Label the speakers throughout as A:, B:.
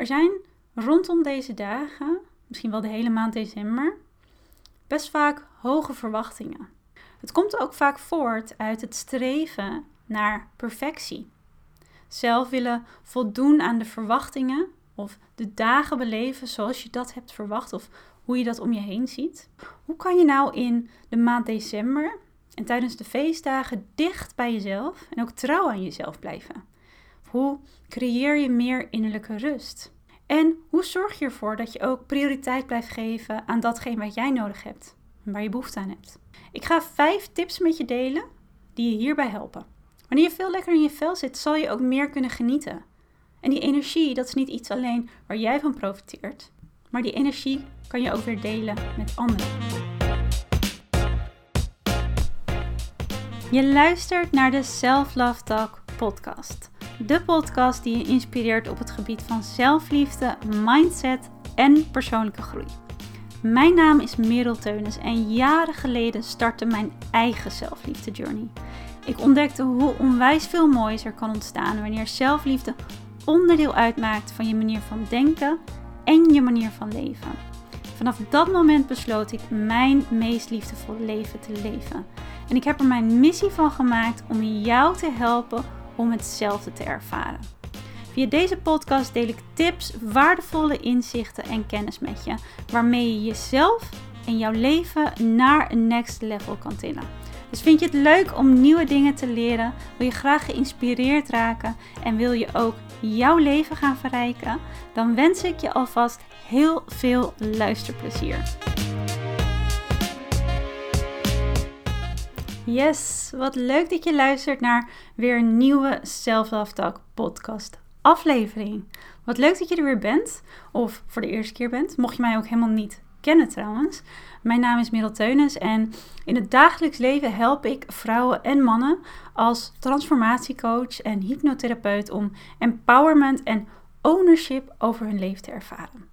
A: Er zijn rondom deze dagen, misschien wel de hele maand december, best vaak hoge verwachtingen. Het komt ook vaak voort uit het streven naar perfectie. Zelf willen voldoen aan de verwachtingen of de dagen beleven zoals je dat hebt verwacht of hoe je dat om je heen ziet. Hoe kan je nou in de maand december en tijdens de feestdagen dicht bij jezelf en ook trouw aan jezelf blijven? Hoe creëer je meer innerlijke rust? En hoe zorg je ervoor dat je ook prioriteit blijft geven aan datgene wat jij nodig hebt en waar je behoefte aan hebt? Ik ga vijf tips met je delen die je hierbij helpen. Wanneer je veel lekker in je vel zit, zal je ook meer kunnen genieten. En die energie, dat is niet iets alleen waar jij van profiteert, maar die energie kan je ook weer delen met anderen. Je luistert naar de Self Love Talk podcast. De podcast die je inspireert op het gebied van zelfliefde, mindset en persoonlijke groei. Mijn naam is Merel Teunis en jaren geleden startte mijn eigen zelfliefde journey. Ik ontdekte hoe onwijs veel moois er kan ontstaan wanneer zelfliefde onderdeel uitmaakt van je manier van denken en je manier van leven. Vanaf dat moment besloot ik mijn meest liefdevolle leven te leven. En ik heb er mijn missie van gemaakt om jou te helpen om hetzelfde te ervaren. Via deze podcast deel ik tips, waardevolle inzichten en kennis met je, waarmee je jezelf en jouw leven naar een next level kan tillen. Dus vind je het leuk om nieuwe dingen te leren? Wil je graag geïnspireerd raken en wil je ook jouw leven gaan verrijken? Dan wens ik je alvast heel veel luisterplezier. Yes, wat leuk dat je luistert naar weer een nieuwe Self Love Talk podcast aflevering. Wat leuk dat je er weer bent, of voor de eerste keer bent. Mocht je mij ook helemaal niet kennen trouwens. Mijn naam is Merel Teunis en in het dagelijks leven help ik vrouwen en mannen als transformatiecoach en hypnotherapeut om empowerment en ownership over hun leven te ervaren.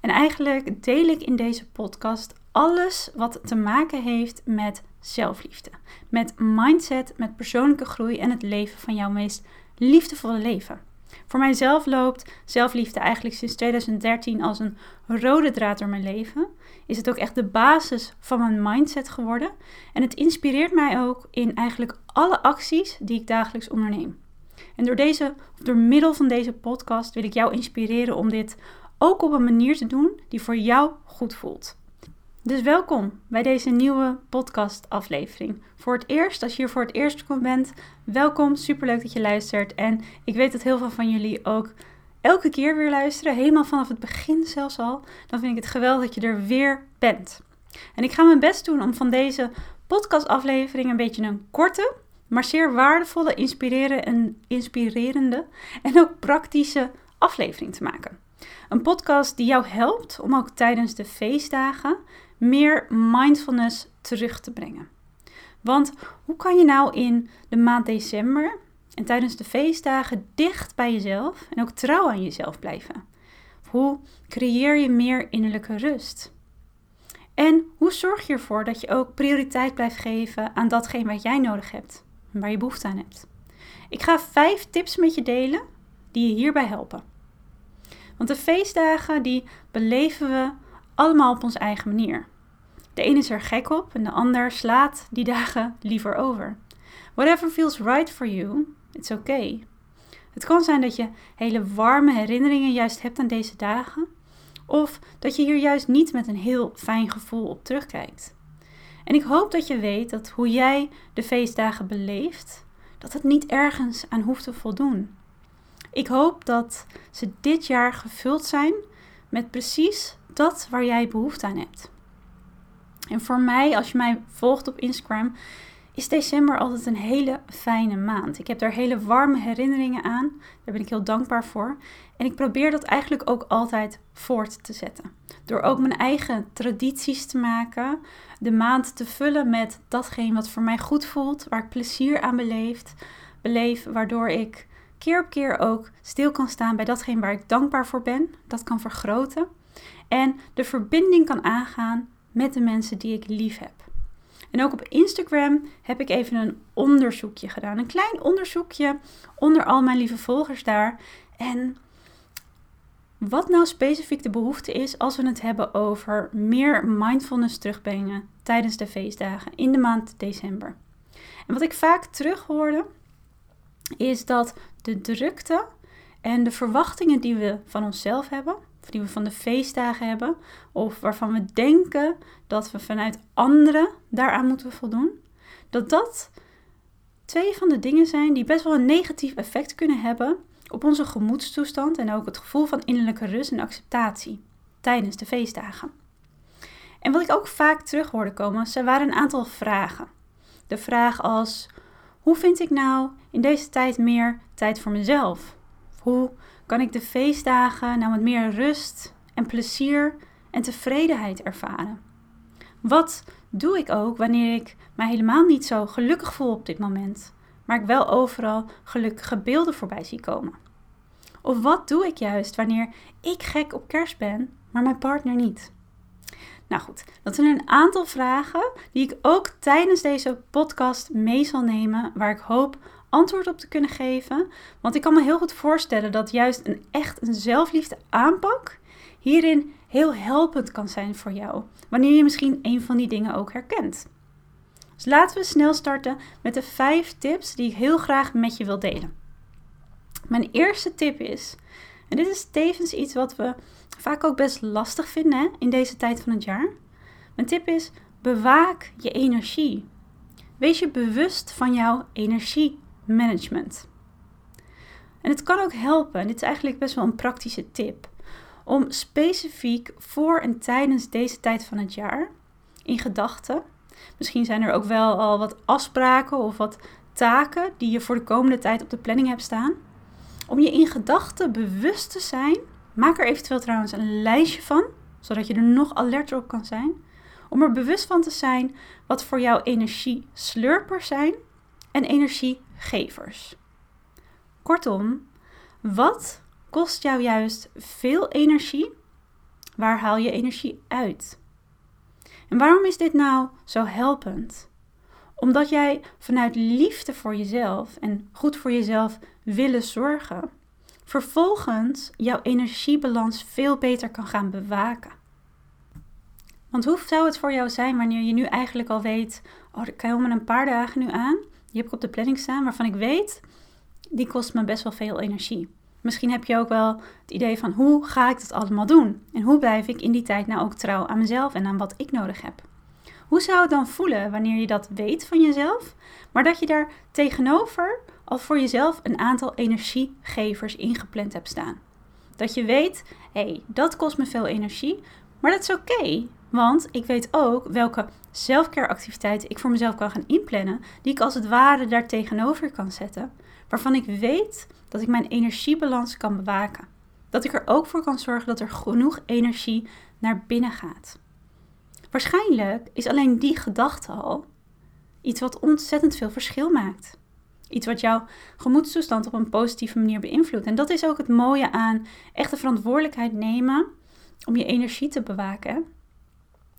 A: En eigenlijk deel ik in deze podcast alles wat te maken heeft met zelfliefde, met mindset, met persoonlijke groei en het leven van jouw meest liefdevolle leven. Voor mijzelf loopt zelfliefde eigenlijk sinds 2013 als een rode draad door mijn leven. Is het ook echt de basis van mijn mindset geworden. En het inspireert mij ook in eigenlijk alle acties die ik dagelijks onderneem. En door, deze, door middel van deze podcast wil ik jou inspireren om dit ook op een manier te doen die voor jou goed voelt. Dus welkom bij deze nieuwe podcast-aflevering. Voor het eerst, als je hier voor het eerst bent, welkom. Superleuk dat je luistert. En ik weet dat heel veel van jullie ook elke keer weer luisteren, helemaal vanaf het begin zelfs al. Dan vind ik het geweldig dat je er weer bent. En ik ga mijn best doen om van deze podcast-aflevering een beetje een korte, maar zeer waardevolle, inspirerende en ook praktische aflevering te maken. Een podcast die jou helpt om ook tijdens de feestdagen meer mindfulness terug te brengen. Want hoe kan je nou in de maand december en tijdens de feestdagen dicht bij jezelf en ook trouw aan jezelf blijven? Hoe creëer je meer innerlijke rust? En hoe zorg je ervoor dat je ook prioriteit blijft geven aan datgene wat jij nodig hebt en waar je behoefte aan hebt? Ik ga vijf tips met je delen die je hierbij helpen. Want de feestdagen die beleven we allemaal op onze eigen manier. De ene is er gek op en de ander slaat die dagen liever over. Whatever feels right for you, it's okay. Het kan zijn dat je hele warme herinneringen juist hebt aan deze dagen, of dat je hier juist niet met een heel fijn gevoel op terugkijkt. En ik hoop dat je weet dat hoe jij de feestdagen beleeft, dat het niet ergens aan hoeft te voldoen. Ik hoop dat ze dit jaar gevuld zijn met precies dat waar jij behoefte aan hebt. En voor mij, als je mij volgt op Instagram, is december altijd een hele fijne maand. Ik heb daar hele warme herinneringen aan. Daar ben ik heel dankbaar voor. En ik probeer dat eigenlijk ook altijd voort te zetten. Door ook mijn eigen tradities te maken. De maand te vullen met datgene wat voor mij goed voelt. Waar ik plezier aan beleefd, beleef. Waardoor ik keer op keer ook stil kan staan bij datgene waar ik dankbaar voor ben. Dat kan vergroten. En de verbinding kan aangaan met de mensen die ik lief heb. En ook op Instagram heb ik even een onderzoekje gedaan. Een klein onderzoekje onder al mijn lieve volgers daar. En wat nou specifiek de behoefte is als we het hebben over meer mindfulness terugbrengen tijdens de feestdagen in de maand december. En wat ik vaak terughoorde is dat de drukte en de verwachtingen die we van onszelf hebben, of die we van de feestdagen hebben, of waarvan we denken dat we vanuit anderen daaraan moeten voldoen, dat dat twee van de dingen zijn die best wel een negatief effect kunnen hebben op onze gemoedstoestand en ook het gevoel van innerlijke rust en acceptatie tijdens de feestdagen. En wat ik ook vaak terug hoorde komen, ze waren een aantal vragen. De vraag als: hoe vind ik nou in deze tijd meer tijd voor mezelf? Hoe kan ik de feestdagen nou met meer rust en plezier en tevredenheid ervaren? Wat doe ik ook wanneer ik mij helemaal niet zo gelukkig voel op dit moment, maar ik wel overal gelukkige beelden voorbij zie komen? Of wat doe ik juist wanneer ik gek op kerst ben, maar mijn partner niet? Nou goed, dat zijn een aantal vragen die ik ook tijdens deze podcast mee zal nemen, waar ik hoop antwoord op te kunnen geven. Want ik kan me heel goed voorstellen dat juist een echt een zelfliefde aanpak hierin heel helpend kan zijn voor jou, wanneer je misschien een van die dingen ook herkent. Dus laten we snel starten met de vijf tips die ik heel graag met je wil delen. Mijn eerste tip is, en dit is tevens iets wat we vaak ook best lastig vinden hè, in deze tijd van het jaar. Mijn tip is: bewaak je energie. Wees je bewust van jouw energiemanagement. En het kan ook helpen, en dit is eigenlijk best wel een praktische tip, om specifiek voor en tijdens deze tijd van het jaar in gedachten. Misschien zijn er ook wel al wat afspraken of wat taken die je voor de komende tijd op de planning hebt staan. Om je in gedachten bewust te zijn Maak er eventueel trouwens een lijstje van, zodat je er nog alerter op kan zijn. Om er bewust van te zijn wat voor jou energieslurpers zijn en energiegevers. Kortom, wat kost jou juist veel energie? Waar haal je energie uit? En waarom is dit nou zo helpend? Omdat jij vanuit liefde voor jezelf en goed voor jezelf willen zorgen, vervolgens jouw energiebalans veel beter kan gaan bewaken. Want hoe zou het voor jou zijn wanneer je nu eigenlijk al weet, oh, er komen een paar dagen nu aan, die heb ik op de planning staan, waarvan ik weet, die kost me best wel veel energie. Misschien heb je ook wel het idee van hoe ga ik dat allemaal doen? En hoe blijf ik in die tijd nou ook trouw aan mezelf en aan wat ik nodig heb? Hoe zou het dan voelen wanneer je dat weet van jezelf, maar dat je daar tegenover al voor jezelf een aantal energiegevers ingepland hebt staan. Dat je weet, hé, hey, dat kost me veel energie, maar dat is oké. want ik weet ook welke zelfcare-activiteiten ik voor mezelf kan gaan inplannen, die ik als het ware daar tegenover kan zetten, waarvan ik weet dat ik mijn energiebalans kan bewaken. Dat ik er ook voor kan zorgen dat er genoeg energie naar binnen gaat. Waarschijnlijk is alleen die gedachte al iets wat ontzettend veel verschil maakt. Iets wat jouw gemoedstoestand op een positieve manier beïnvloedt. En dat is ook het mooie aan echte verantwoordelijkheid nemen om je energie te bewaken.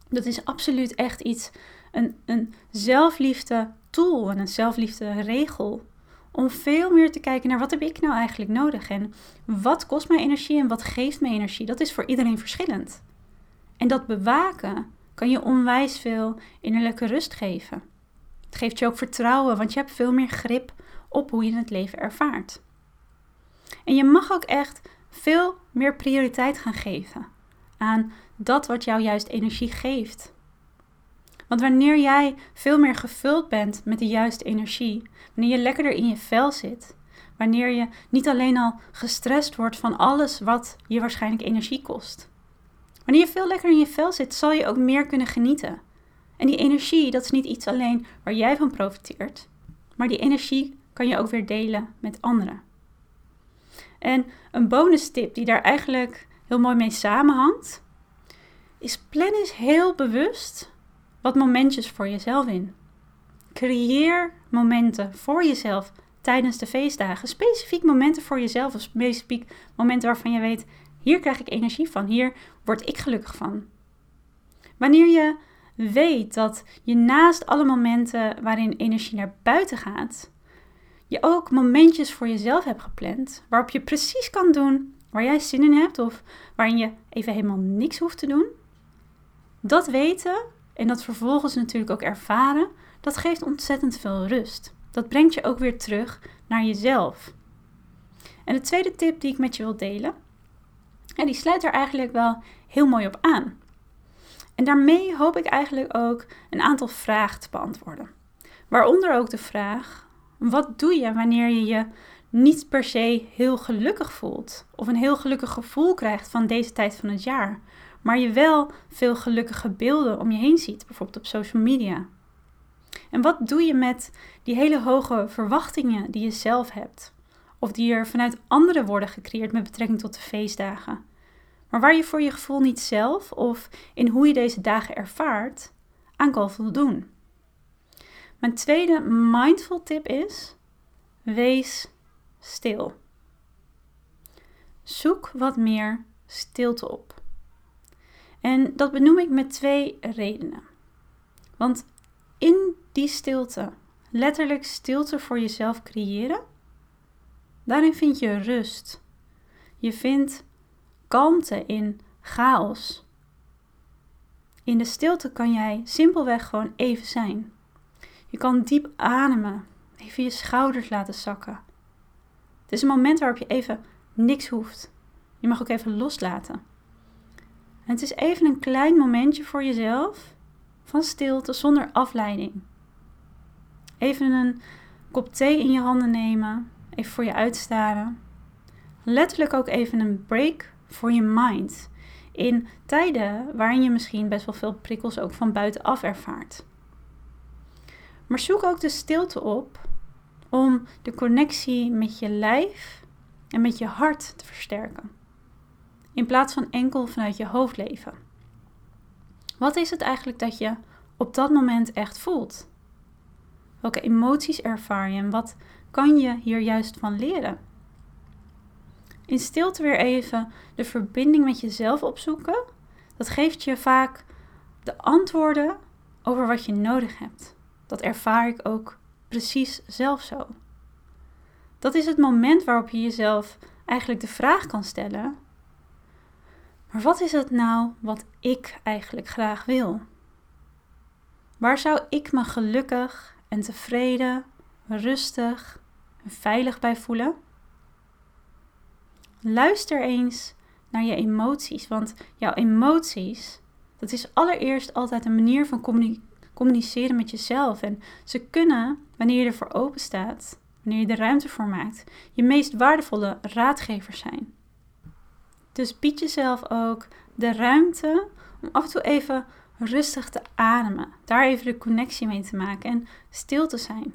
A: Dat is absoluut echt iets, een, een zelfliefde tool en een zelfliefde regel. Om veel meer te kijken naar wat heb ik nou eigenlijk nodig en wat kost mij energie en wat geeft mij energie. Dat is voor iedereen verschillend. En dat bewaken kan je onwijs veel innerlijke rust geven. Het geeft je ook vertrouwen, want je hebt veel meer grip op hoe je het leven ervaart. En je mag ook echt veel meer prioriteit gaan geven aan dat wat jou juist energie geeft. Want wanneer jij veel meer gevuld bent met de juiste energie, wanneer je lekkerder in je vel zit, wanneer je niet alleen al gestrest wordt van alles wat je waarschijnlijk energie kost. Wanneer je veel lekkerder in je vel zit, zal je ook meer kunnen genieten. En die energie, dat is niet iets alleen waar jij van profiteert, maar die energie kan je ook weer delen met anderen. En een bonus tip die daar eigenlijk heel mooi mee samenhangt, is plan eens heel bewust wat momentjes voor jezelf in. Creëer momenten voor jezelf tijdens de feestdagen. Specifiek momenten voor jezelf of specifiek momenten waarvan je weet, hier krijg ik energie van, hier word ik gelukkig van. Wanneer je weet dat je naast alle momenten waarin energie naar buiten gaat, je ook momentjes voor jezelf hebt gepland waarop je precies kan doen waar jij zin in hebt of waarin je even helemaal niks hoeft te doen. Dat weten en dat vervolgens natuurlijk ook ervaren, dat geeft ontzettend veel rust. Dat brengt je ook weer terug naar jezelf. En de tweede tip die ik met je wil delen, en die sluit er eigenlijk wel heel mooi op aan. En daarmee hoop ik eigenlijk ook een aantal vragen te beantwoorden. Waaronder ook de vraag: wat doe je wanneer je je niet per se heel gelukkig voelt of een heel gelukkig gevoel krijgt van deze tijd van het jaar, maar je wel veel gelukkige beelden om je heen ziet, bijvoorbeeld op social media? En wat doe je met die hele hoge verwachtingen die je zelf hebt? Of die er vanuit anderen worden gecreëerd met betrekking tot de feestdagen? Maar waar je voor je gevoel niet zelf of in hoe je deze dagen ervaart aan kan voldoen. Mijn tweede mindful tip is: wees stil. Zoek wat meer stilte op. En dat benoem ik met twee redenen. Want in die stilte, letterlijk stilte voor jezelf creëren, daarin vind je rust. Je vindt kalmte in chaos. In de stilte kan jij simpelweg gewoon even zijn. Je kan diep ademen, even je schouders laten zakken. Het is een moment waarop je even niks hoeft. Je mag ook even loslaten. En het is even een klein momentje voor jezelf van stilte zonder afleiding. Even een kop thee in je handen nemen, even voor je uitstaren. Letterlijk ook even een break voor je mind. In tijden waarin je misschien best wel veel prikkels ook van buitenaf ervaart. Maar zoek ook de stilte op om de connectie met je lijf en met je hart te versterken. In plaats van enkel vanuit je hoofd leven. Wat is het eigenlijk dat je op dat moment echt voelt? Welke emoties ervaar je en wat kan je hier juist van leren? In stilte weer even de verbinding met jezelf opzoeken. Dat geeft je vaak de antwoorden over wat je nodig hebt. Dat ervaar ik ook precies zelf zo. Dat is het moment waarop je jezelf eigenlijk de vraag kan stellen: maar wat is het nou wat ik eigenlijk graag wil? Waar zou ik me gelukkig en tevreden, rustig en veilig bij voelen? Luister eens naar je emoties, want jouw emoties, dat is allereerst altijd een manier van communiceren met jezelf. En ze kunnen, wanneer je ervoor open staat, wanneer je er ruimte voor maakt, je meest waardevolle raadgevers zijn. Dus bied jezelf ook de ruimte om af en toe even rustig te ademen, daar even de connectie mee te maken en stil te zijn.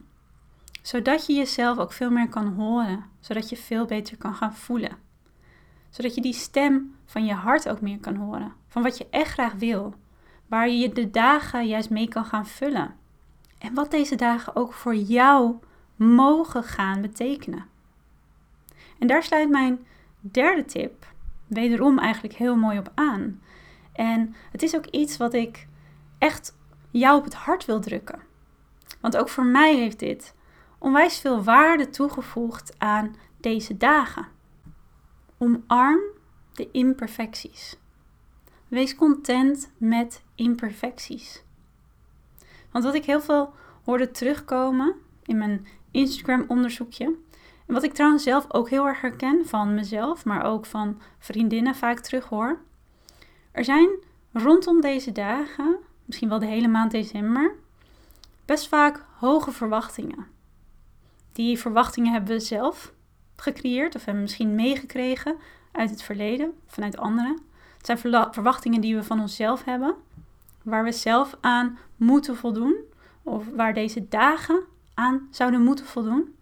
A: Zodat je jezelf ook veel meer kan horen, zodat je veel beter kan gaan voelen zodat je die stem van je hart ook meer kan horen. Van wat je echt graag wil. Waar je de dagen juist mee kan gaan vullen. En wat deze dagen ook voor jou mogen gaan betekenen. En daar sluit mijn derde tip wederom eigenlijk heel mooi op aan. En het is ook iets wat ik echt jou op het hart wil drukken. Want ook voor mij heeft dit onwijs veel waarde toegevoegd aan deze dagen. Omarm de imperfecties. Wees content met imperfecties. Want wat ik heel veel hoorde terugkomen in mijn Instagram-onderzoekje. En wat ik trouwens zelf ook heel erg herken van mezelf, maar ook van vriendinnen vaak terughoor. Er zijn rondom deze dagen, misschien wel de hele maand december, best vaak hoge verwachtingen. Die verwachtingen hebben we zelf gecreëerd of hebben misschien meegekregen uit het verleden, vanuit anderen. Het zijn verwachtingen die we van onszelf hebben, waar we zelf aan moeten voldoen, of waar deze dagen aan zouden moeten voldoen.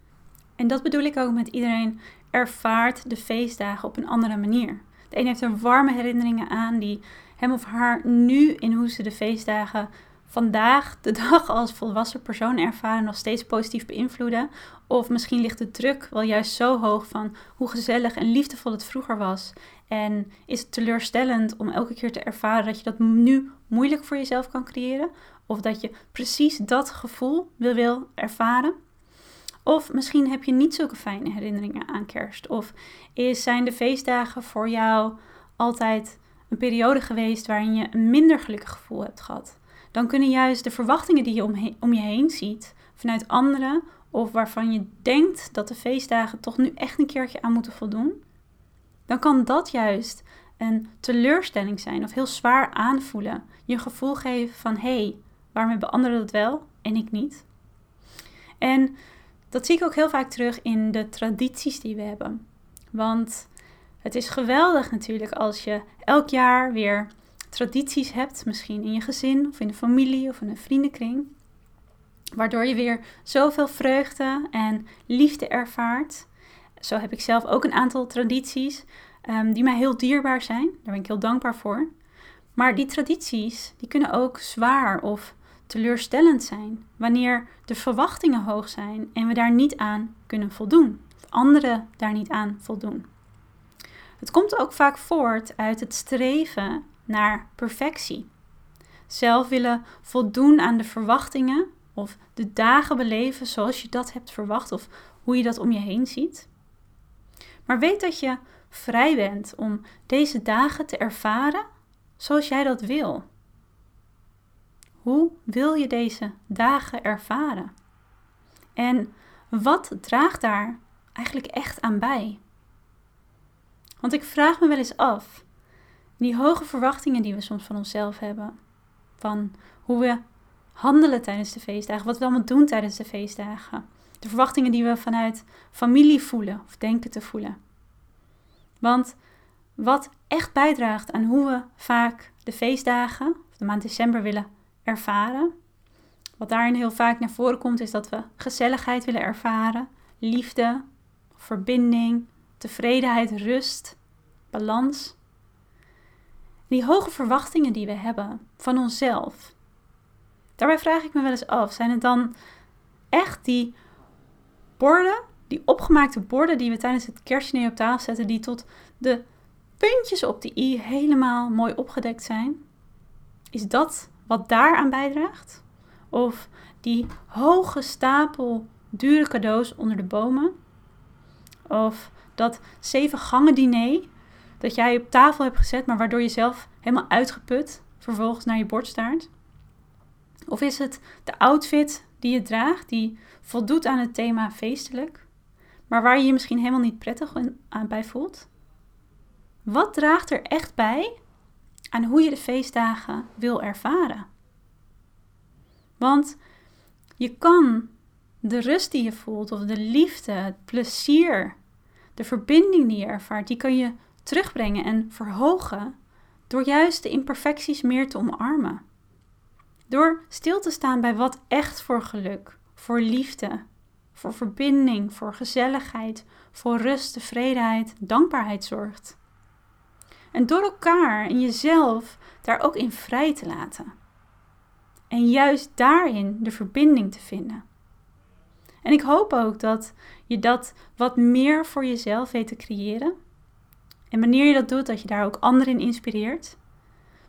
A: En dat bedoel ik ook met iedereen ervaart de feestdagen op een andere manier. De een heeft er warme herinneringen aan die hem of haar nu in hoe ze de feestdagen vandaag de dag als volwassen persoon ervaren nog steeds positief beïnvloeden. Of misschien ligt de druk wel juist zo hoog van hoe gezellig en liefdevol het vroeger was. En is het teleurstellend om elke keer te ervaren dat je dat nu moeilijk voor jezelf kan creëren. Of dat je precies dat gevoel wil, wil ervaren. Of misschien heb je niet zulke fijne herinneringen aan kerst. Of is, zijn de feestdagen voor jou altijd een periode geweest waarin je een minder gelukkig gevoel hebt gehad. Dan kunnen juist de verwachtingen die je om, om je heen ziet vanuit anderen of waarvan je denkt dat de feestdagen toch nu echt een keertje aan moeten voldoen, dan kan dat juist een teleurstelling zijn of heel zwaar aanvoelen. Je gevoel geven van hé, hey, waarom hebben anderen dat wel en ik niet? En dat zie ik ook heel vaak terug in de tradities die we hebben. Want het is geweldig natuurlijk als je elk jaar weer tradities hebt, misschien in je gezin of in de familie of in een vriendenkring. Waardoor je weer zoveel vreugde en liefde ervaart. Zo heb ik zelf ook een aantal tradities um, die mij heel dierbaar zijn. Daar ben ik heel dankbaar voor. Maar die tradities die kunnen ook zwaar of teleurstellend zijn wanneer de verwachtingen hoog zijn en we daar niet aan kunnen voldoen. Of anderen daar niet aan voldoen. Het komt ook vaak voort uit het streven naar perfectie. Zelf willen voldoen aan de verwachtingen of de dagen beleven zoals je dat hebt verwacht of hoe je dat om je heen ziet. Maar weet dat je vrij bent om deze dagen te ervaren zoals jij dat wil. Hoe wil je deze dagen ervaren? En wat draagt daar eigenlijk echt aan bij? Want ik vraag me wel eens af, die hoge verwachtingen die we soms van onszelf hebben, van hoe we handelen tijdens de feestdagen, wat we allemaal doen tijdens de feestdagen, de verwachtingen die we vanuit familie voelen of denken te voelen. Want wat echt bijdraagt aan hoe we vaak de feestdagen, of de maand december willen ervaren. Wat daarin heel vaak naar voren komt, is dat we gezelligheid willen ervaren, liefde, verbinding, tevredenheid, rust, balans. Die hoge verwachtingen die we hebben van onszelf. Daarbij vraag ik me wel eens af: zijn het dan echt die borden, die opgemaakte borden die we tijdens het kerstdiner op tafel zetten, die tot de puntjes op de i helemaal mooi opgedekt zijn? Is dat wat daaraan bijdraagt? Of die hoge stapel dure cadeaus onder de bomen? Of dat zeven gangen diner dat jij op tafel hebt gezet, maar waardoor je zelf helemaal uitgeput vervolgens naar je bord staart? Of is het de outfit die je draagt, die voldoet aan het thema feestelijk, maar waar je je misschien helemaal niet prettig aan bij voelt? Wat draagt er echt bij aan hoe je de feestdagen wil ervaren? Want je kan de rust die je voelt, of de liefde, het plezier, de verbinding die je ervaart, die kan je terugbrengen en verhogen door juist de imperfecties meer te omarmen. Door stil te staan bij wat echt voor geluk, voor liefde, voor verbinding, voor gezelligheid, voor rust, tevredenheid, dankbaarheid zorgt. En door elkaar en jezelf daar ook in vrij te laten. En juist daarin de verbinding te vinden. En ik hoop ook dat je dat wat meer voor jezelf weet te creëren. En wanneer je dat doet, dat je daar ook anderen in inspireert.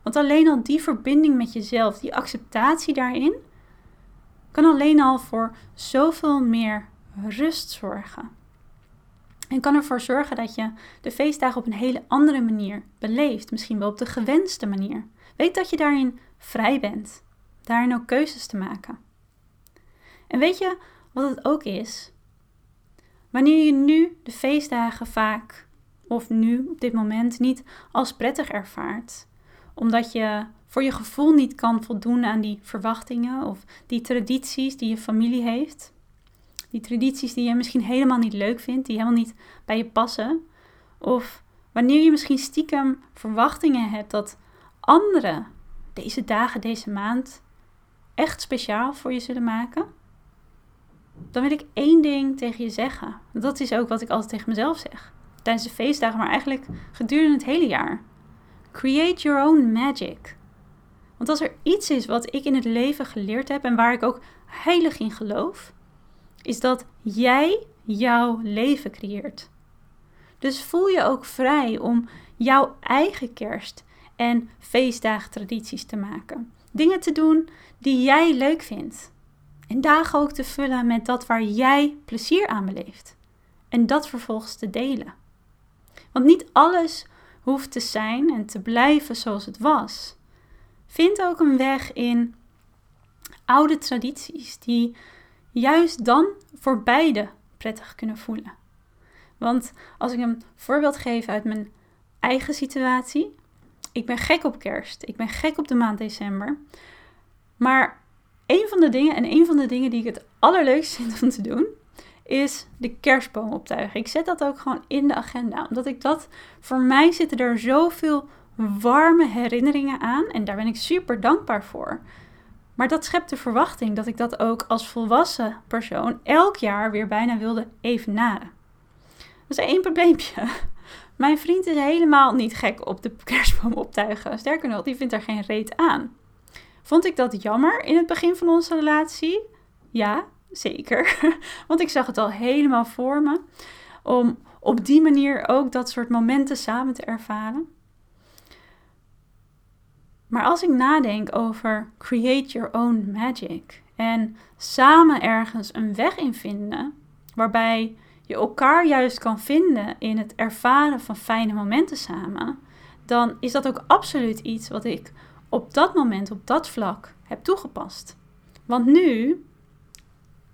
A: Want alleen al die verbinding met jezelf, die acceptatie daarin, kan alleen al voor zoveel meer rust zorgen. En kan ervoor zorgen dat je de feestdagen op een hele andere manier beleeft. Misschien wel op de gewenste manier. Weet dat je daarin vrij bent. Daarin ook keuzes te maken. En weet je wat het ook is? Wanneer je nu de feestdagen vaak, of nu op dit moment, niet als prettig ervaart, omdat je voor je gevoel niet kan voldoen aan die verwachtingen of die tradities die je familie heeft, die tradities die je misschien helemaal niet leuk vindt, die helemaal niet bij je passen, of wanneer je misschien stiekem verwachtingen hebt dat anderen deze dagen, deze maand echt speciaal voor je zullen maken, dan wil ik één ding tegen je zeggen. Dat is ook wat ik altijd tegen mezelf zeg. Tijdens de feestdagen, maar eigenlijk gedurende het hele jaar. Create your own magic. Want als er iets is wat ik in het leven geleerd heb en waar ik ook heilig in geloof, is dat jij jouw leven creëert. Dus voel je ook vrij om jouw eigen kerst en feestdagen tradities te maken. Dingen te doen die jij leuk vindt. En dagen ook te vullen met dat waar jij plezier aan beleeft. En dat vervolgens te delen. Want niet alles hoeft te zijn en te blijven zoals het was. Vind ook een weg in oude tradities die juist dan voor beide prettig kunnen voelen. Want als ik een voorbeeld geef uit mijn eigen situatie. Ik ben gek op kerst. Ik ben gek op de maand december. Maar een van de dingen, en een van de dingen die ik het allerleukst vind om te doen, is de kerstboom optuigen. Ik zet dat ook gewoon in de agenda. Omdat ik dat, voor mij zitten er zoveel warme herinneringen aan. En daar ben ik super dankbaar voor. Maar dat schept de verwachting dat ik dat ook als volwassen persoon elk jaar weer bijna wilde evenaren. Dat is één probleempje. Mijn vriend is helemaal niet gek op de kerstboom optuigen. Sterker nog, die vindt er geen reet aan. Vond ik dat jammer in het begin van onze relatie? Ja, zeker. Want ik zag het al helemaal voor me. Om op die manier ook dat soort momenten samen te ervaren. Maar als ik nadenk over create your own magic en samen ergens een weg in vinden, waarbij je elkaar juist kan vinden in het ervaren van fijne momenten samen, dan is dat ook absoluut iets wat ik op dat moment, op dat vlak, heb toegepast. Want nu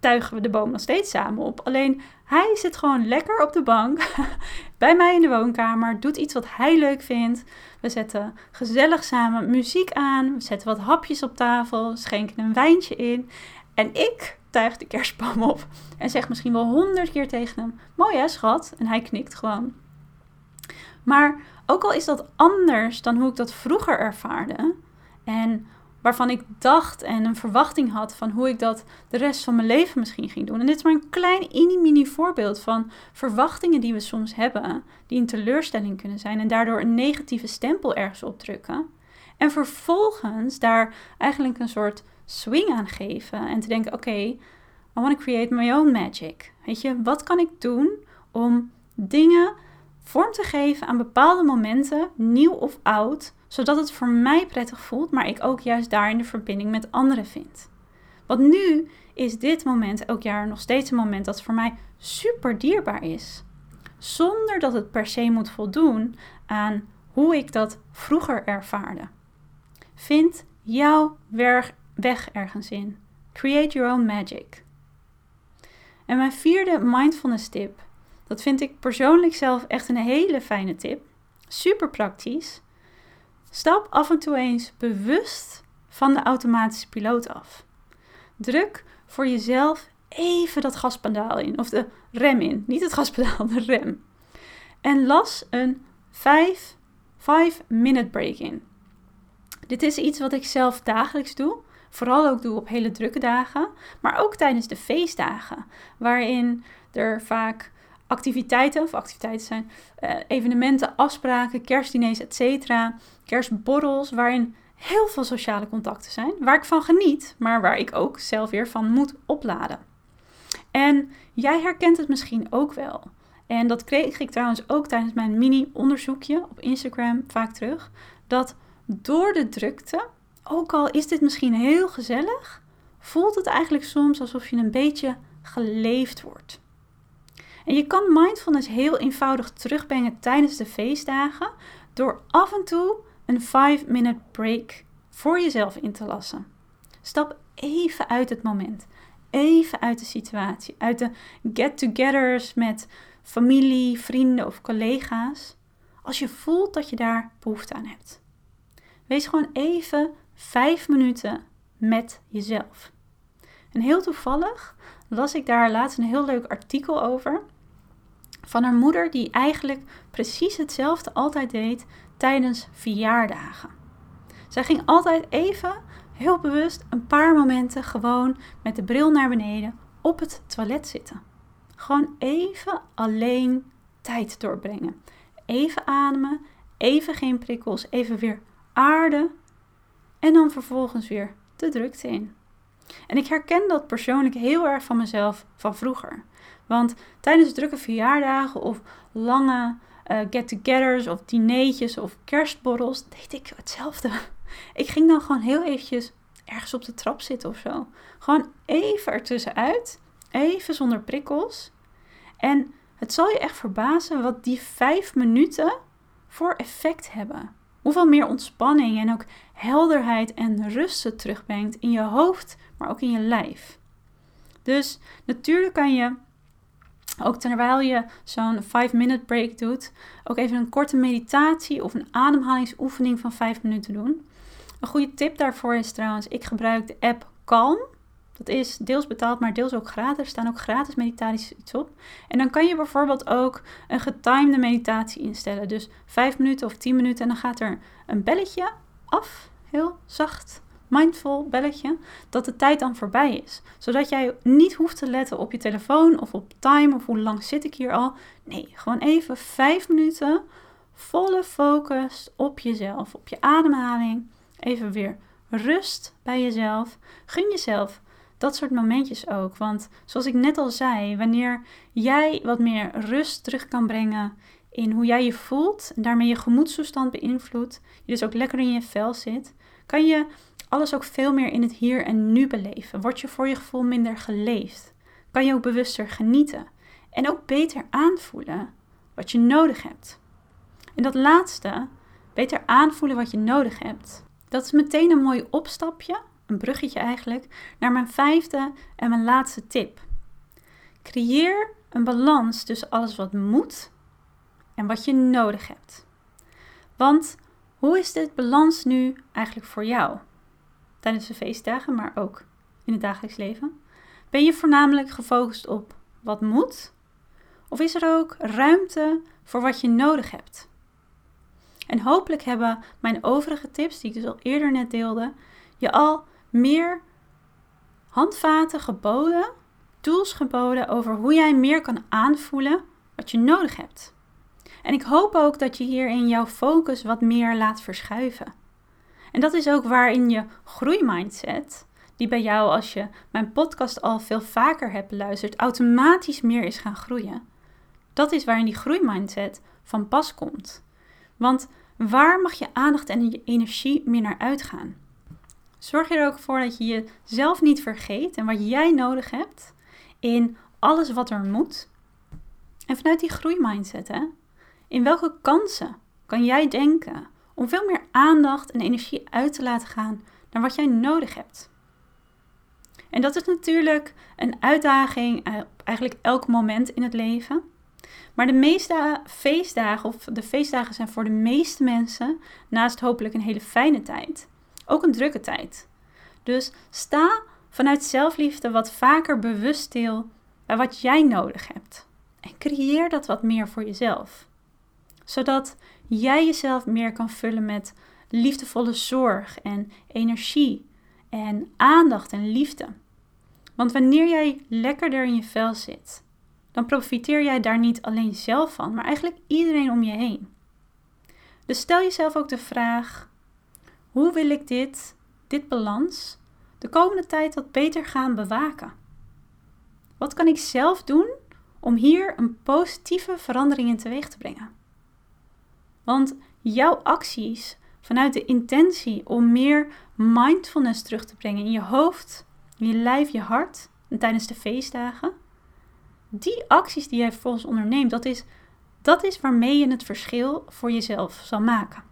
A: tuigen we de boom nog steeds samen op. Alleen hij zit gewoon lekker op de bank bij mij in de woonkamer, doet iets wat hij leuk vindt. We zetten gezellig samen muziek aan, we zetten wat hapjes op tafel, schenken een wijntje in. En ik tuig de kerstboom op en zeg misschien wel honderd keer tegen hem: Mooi hè, schat? En hij knikt gewoon. Maar ook al is dat anders dan hoe ik dat vroeger ervaarde, en waarvan ik dacht en een verwachting had van hoe ik dat de rest van mijn leven misschien ging doen. En dit is maar een klein mini-mini voorbeeld van verwachtingen die we soms hebben, die een teleurstelling kunnen zijn en daardoor een negatieve stempel ergens opdrukken. En vervolgens daar eigenlijk een soort swing aan geven en te denken: oké, I want to create my own magic. Weet je, wat kan ik doen om dingen vorm te geven aan bepaalde momenten, nieuw of oud, zodat het voor mij prettig voelt, maar ik ook juist daarin de verbinding met anderen vind. Want nu is dit moment elk jaar nog steeds een moment dat voor mij super dierbaar is. Zonder dat het per se moet voldoen aan hoe ik dat vroeger ervaarde. Vind jouw weg ergens in. Create your own magic. En mijn vierde mindfulness tip, dat vind ik persoonlijk zelf echt een hele fijne tip. Super praktisch. Stap af en toe eens bewust van de automatische piloot af. Druk voor jezelf even dat gaspedaal in, of de rem in. Niet het gaspedaal, de rem. En las een 5 minute break in. Dit is iets wat ik zelf dagelijks doe. Vooral ook doe op hele drukke dagen, maar ook tijdens de feestdagen, waarin er vaak activiteiten, of activiteiten zijn uh, evenementen, afspraken, kerstdiners, etc. Kerstborrels, waarin heel veel sociale contacten zijn, waar ik van geniet, maar waar ik ook zelf weer van moet opladen. En jij herkent het misschien ook wel. En dat kreeg ik trouwens ook tijdens mijn mini-onderzoekje op Instagram vaak terug. Dat door de drukte, ook al is dit misschien heel gezellig, voelt het eigenlijk soms alsof je een beetje geleefd wordt. En je kan mindfulness heel eenvoudig terugbrengen tijdens de feestdagen door af en toe een 5-minute break voor jezelf in te lassen. Stap even uit het moment, even uit de situatie, uit de get-togethers met familie, vrienden of collega's, als je voelt dat je daar behoefte aan hebt. Wees gewoon even 5 minuten met jezelf. En heel toevallig las ik daar laatst een heel leuk artikel over van haar moeder die eigenlijk precies hetzelfde altijd deed tijdens verjaardagen. Zij ging altijd even, heel bewust, een paar momenten gewoon met de bril naar beneden op het toilet zitten. Gewoon even alleen tijd doorbrengen. Even ademen, even geen prikkels, even weer aarde en dan vervolgens weer de drukte in. En ik herken dat persoonlijk heel erg van mezelf van vroeger. Want tijdens drukke verjaardagen of lange uh, get-togethers of dineetjes of kerstborrels deed ik hetzelfde. Ik ging dan gewoon heel eventjes ergens op de trap zitten of zo. Gewoon even ertussenuit, even zonder prikkels. En het zal je echt verbazen wat die vijf minuten voor effect hebben. Hoeveel meer ontspanning en ook helderheid en rust terugbrengt in je hoofd, maar ook in je lijf. Dus natuurlijk kan je ook terwijl je zo'n 5-minute break doet, ook even een korte meditatie of een ademhalingsoefening van 5 minuten doen. Een goede tip daarvoor is trouwens, ik gebruik de app Calm. Dat is deels betaald, maar deels ook gratis. Er staan ook gratis meditaties op. En dan kan je bijvoorbeeld ook een getimede meditatie instellen. Dus 5 minuten of 10 minuten. En dan gaat er een belletje af, heel zacht mindful belletje, dat de tijd dan voorbij is. Zodat jij niet hoeft te letten op je telefoon of op time of hoe lang zit ik hier al. Nee, gewoon even vijf minuten volle focus op jezelf, op je ademhaling. Even weer rust bij jezelf. Gun jezelf dat soort momentjes ook. Want zoals ik net al zei, wanneer jij wat meer rust terug kan brengen in hoe jij je voelt en daarmee je gemoedstoestand beïnvloedt, je dus ook lekker in je vel zit, kan je alles ook veel meer in het hier en nu beleven. Word je voor je gevoel minder geleefd. Kan je ook bewuster genieten. En ook beter aanvoelen wat je nodig hebt. En dat laatste, beter aanvoelen wat je nodig hebt. Dat is meteen een mooi opstapje, een bruggetje eigenlijk, naar mijn vijfde en mijn laatste tip. Creëer een balans tussen alles wat moet en wat je nodig hebt. Want hoe is dit balans nu eigenlijk voor jou? Tijdens de feestdagen, maar ook in het dagelijks leven? Ben je voornamelijk gefocust op wat moet? Of is er ook ruimte voor wat je nodig hebt? En hopelijk hebben mijn overige tips, die ik dus al eerder net deelde, je al meer handvaten geboden, tools geboden over hoe jij meer kan aanvoelen wat je nodig hebt. En ik hoop ook dat je hierin jouw focus wat meer laat verschuiven. En dat is ook waarin je groeimindset, die bij jou als je mijn podcast al veel vaker hebt beluisterd, automatisch meer is gaan groeien. Dat is waarin die groeimindset van pas komt. Want waar mag je aandacht en je energie meer naar uitgaan? Zorg er ook voor dat je jezelf niet vergeet en wat jij nodig hebt in alles wat er moet. En vanuit die groeimindset, hè, in welke kansen kan jij denken om veel meer aandacht en energie uit te laten gaan naar wat jij nodig hebt. En dat is natuurlijk een uitdaging op eigenlijk elk moment in het leven. Maar de meeste feestdagen, of de feestdagen zijn voor de meeste mensen, naast hopelijk een hele fijne tijd, ook een drukke tijd. Dus sta vanuit zelfliefde wat vaker bewust stil bij wat jij nodig hebt. En creëer dat wat meer voor jezelf. Zodat jij jezelf meer kan vullen met liefdevolle zorg en energie en aandacht en liefde. Want wanneer jij lekkerder in je vel zit, dan profiteer jij daar niet alleen zelf van, maar eigenlijk iedereen om je heen. Dus stel jezelf ook de vraag: hoe wil ik dit, dit balans, de komende tijd wat beter gaan bewaken? Wat kan ik zelf doen om hier een positieve verandering in teweeg te brengen? Want jouw acties vanuit de intentie om meer mindfulness terug te brengen in je hoofd, in je lijf, je hart en tijdens de feestdagen, die acties die jij volgens onderneemt, dat is, dat is waarmee je het verschil voor jezelf zal maken.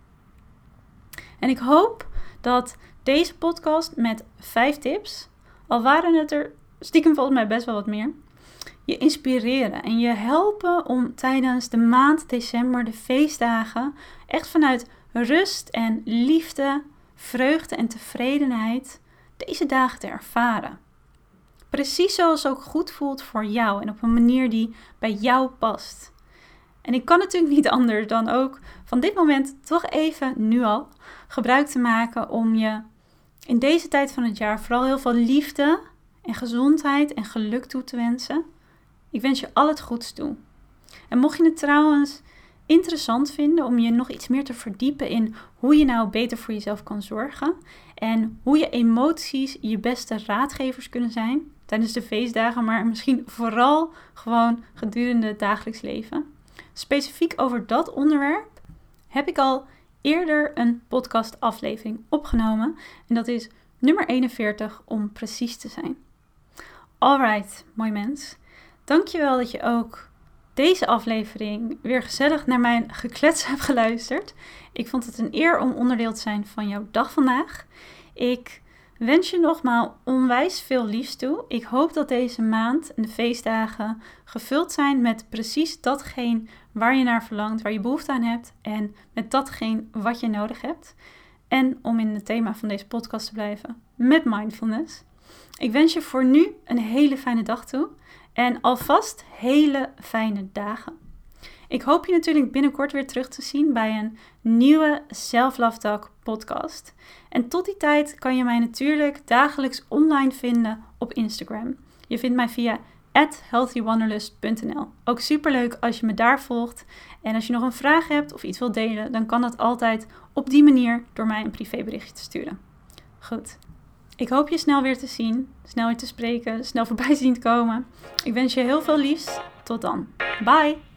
A: En ik hoop dat deze podcast met vijf tips, al waren het er stiekem volgens mij best wel wat meer, je inspireren en je helpen om tijdens de maand december, de feestdagen, echt vanuit rust en liefde, vreugde en tevredenheid deze dagen te ervaren. Precies zoals ook goed voelt voor jou en op een manier die bij jou past. En ik kan natuurlijk niet anders dan ook van dit moment toch even nu al gebruik te maken om je in deze tijd van het jaar vooral heel veel liefde en gezondheid en geluk toe te wensen. Ik wens je al het goeds toe. En mocht je het trouwens interessant vinden om je nog iets meer te verdiepen in hoe je nou beter voor jezelf kan zorgen en hoe je emoties je beste raadgevers kunnen zijn tijdens de feestdagen, maar misschien vooral gewoon gedurende het dagelijks leven. Specifiek over dat onderwerp heb ik al eerder een podcast aflevering opgenomen en dat is nummer 41 om precies te zijn. Alright, mooi mens. Dankjewel dat je ook deze aflevering weer gezellig naar mijn geklets hebt geluisterd. Ik vond het een eer om onderdeel te zijn van jouw dag vandaag. Ik wens je nogmaals onwijs veel liefs toe. Ik hoop dat deze maand en de feestdagen gevuld zijn met precies datgene waar je naar verlangt, waar je behoefte aan hebt en met datgene wat je nodig hebt. En om in het thema van deze podcast te blijven, met mindfulness. Ik wens je voor nu een hele fijne dag toe en alvast hele fijne dagen. Ik hoop je natuurlijk binnenkort weer terug te zien bij een nieuwe Self Love Talk podcast. En tot die tijd kan je mij natuurlijk dagelijks online vinden op Instagram. Je vindt mij via healthywanderlust.nl. Ook superleuk als je me daar volgt. En als je nog een vraag hebt of iets wilt delen, dan kan dat altijd op die manier door mij een privéberichtje te sturen. Goed. Ik hoop je snel weer te zien, snel weer te spreken, snel voorbij zien te komen. Ik wens je heel veel liefs. Tot dan. Bye!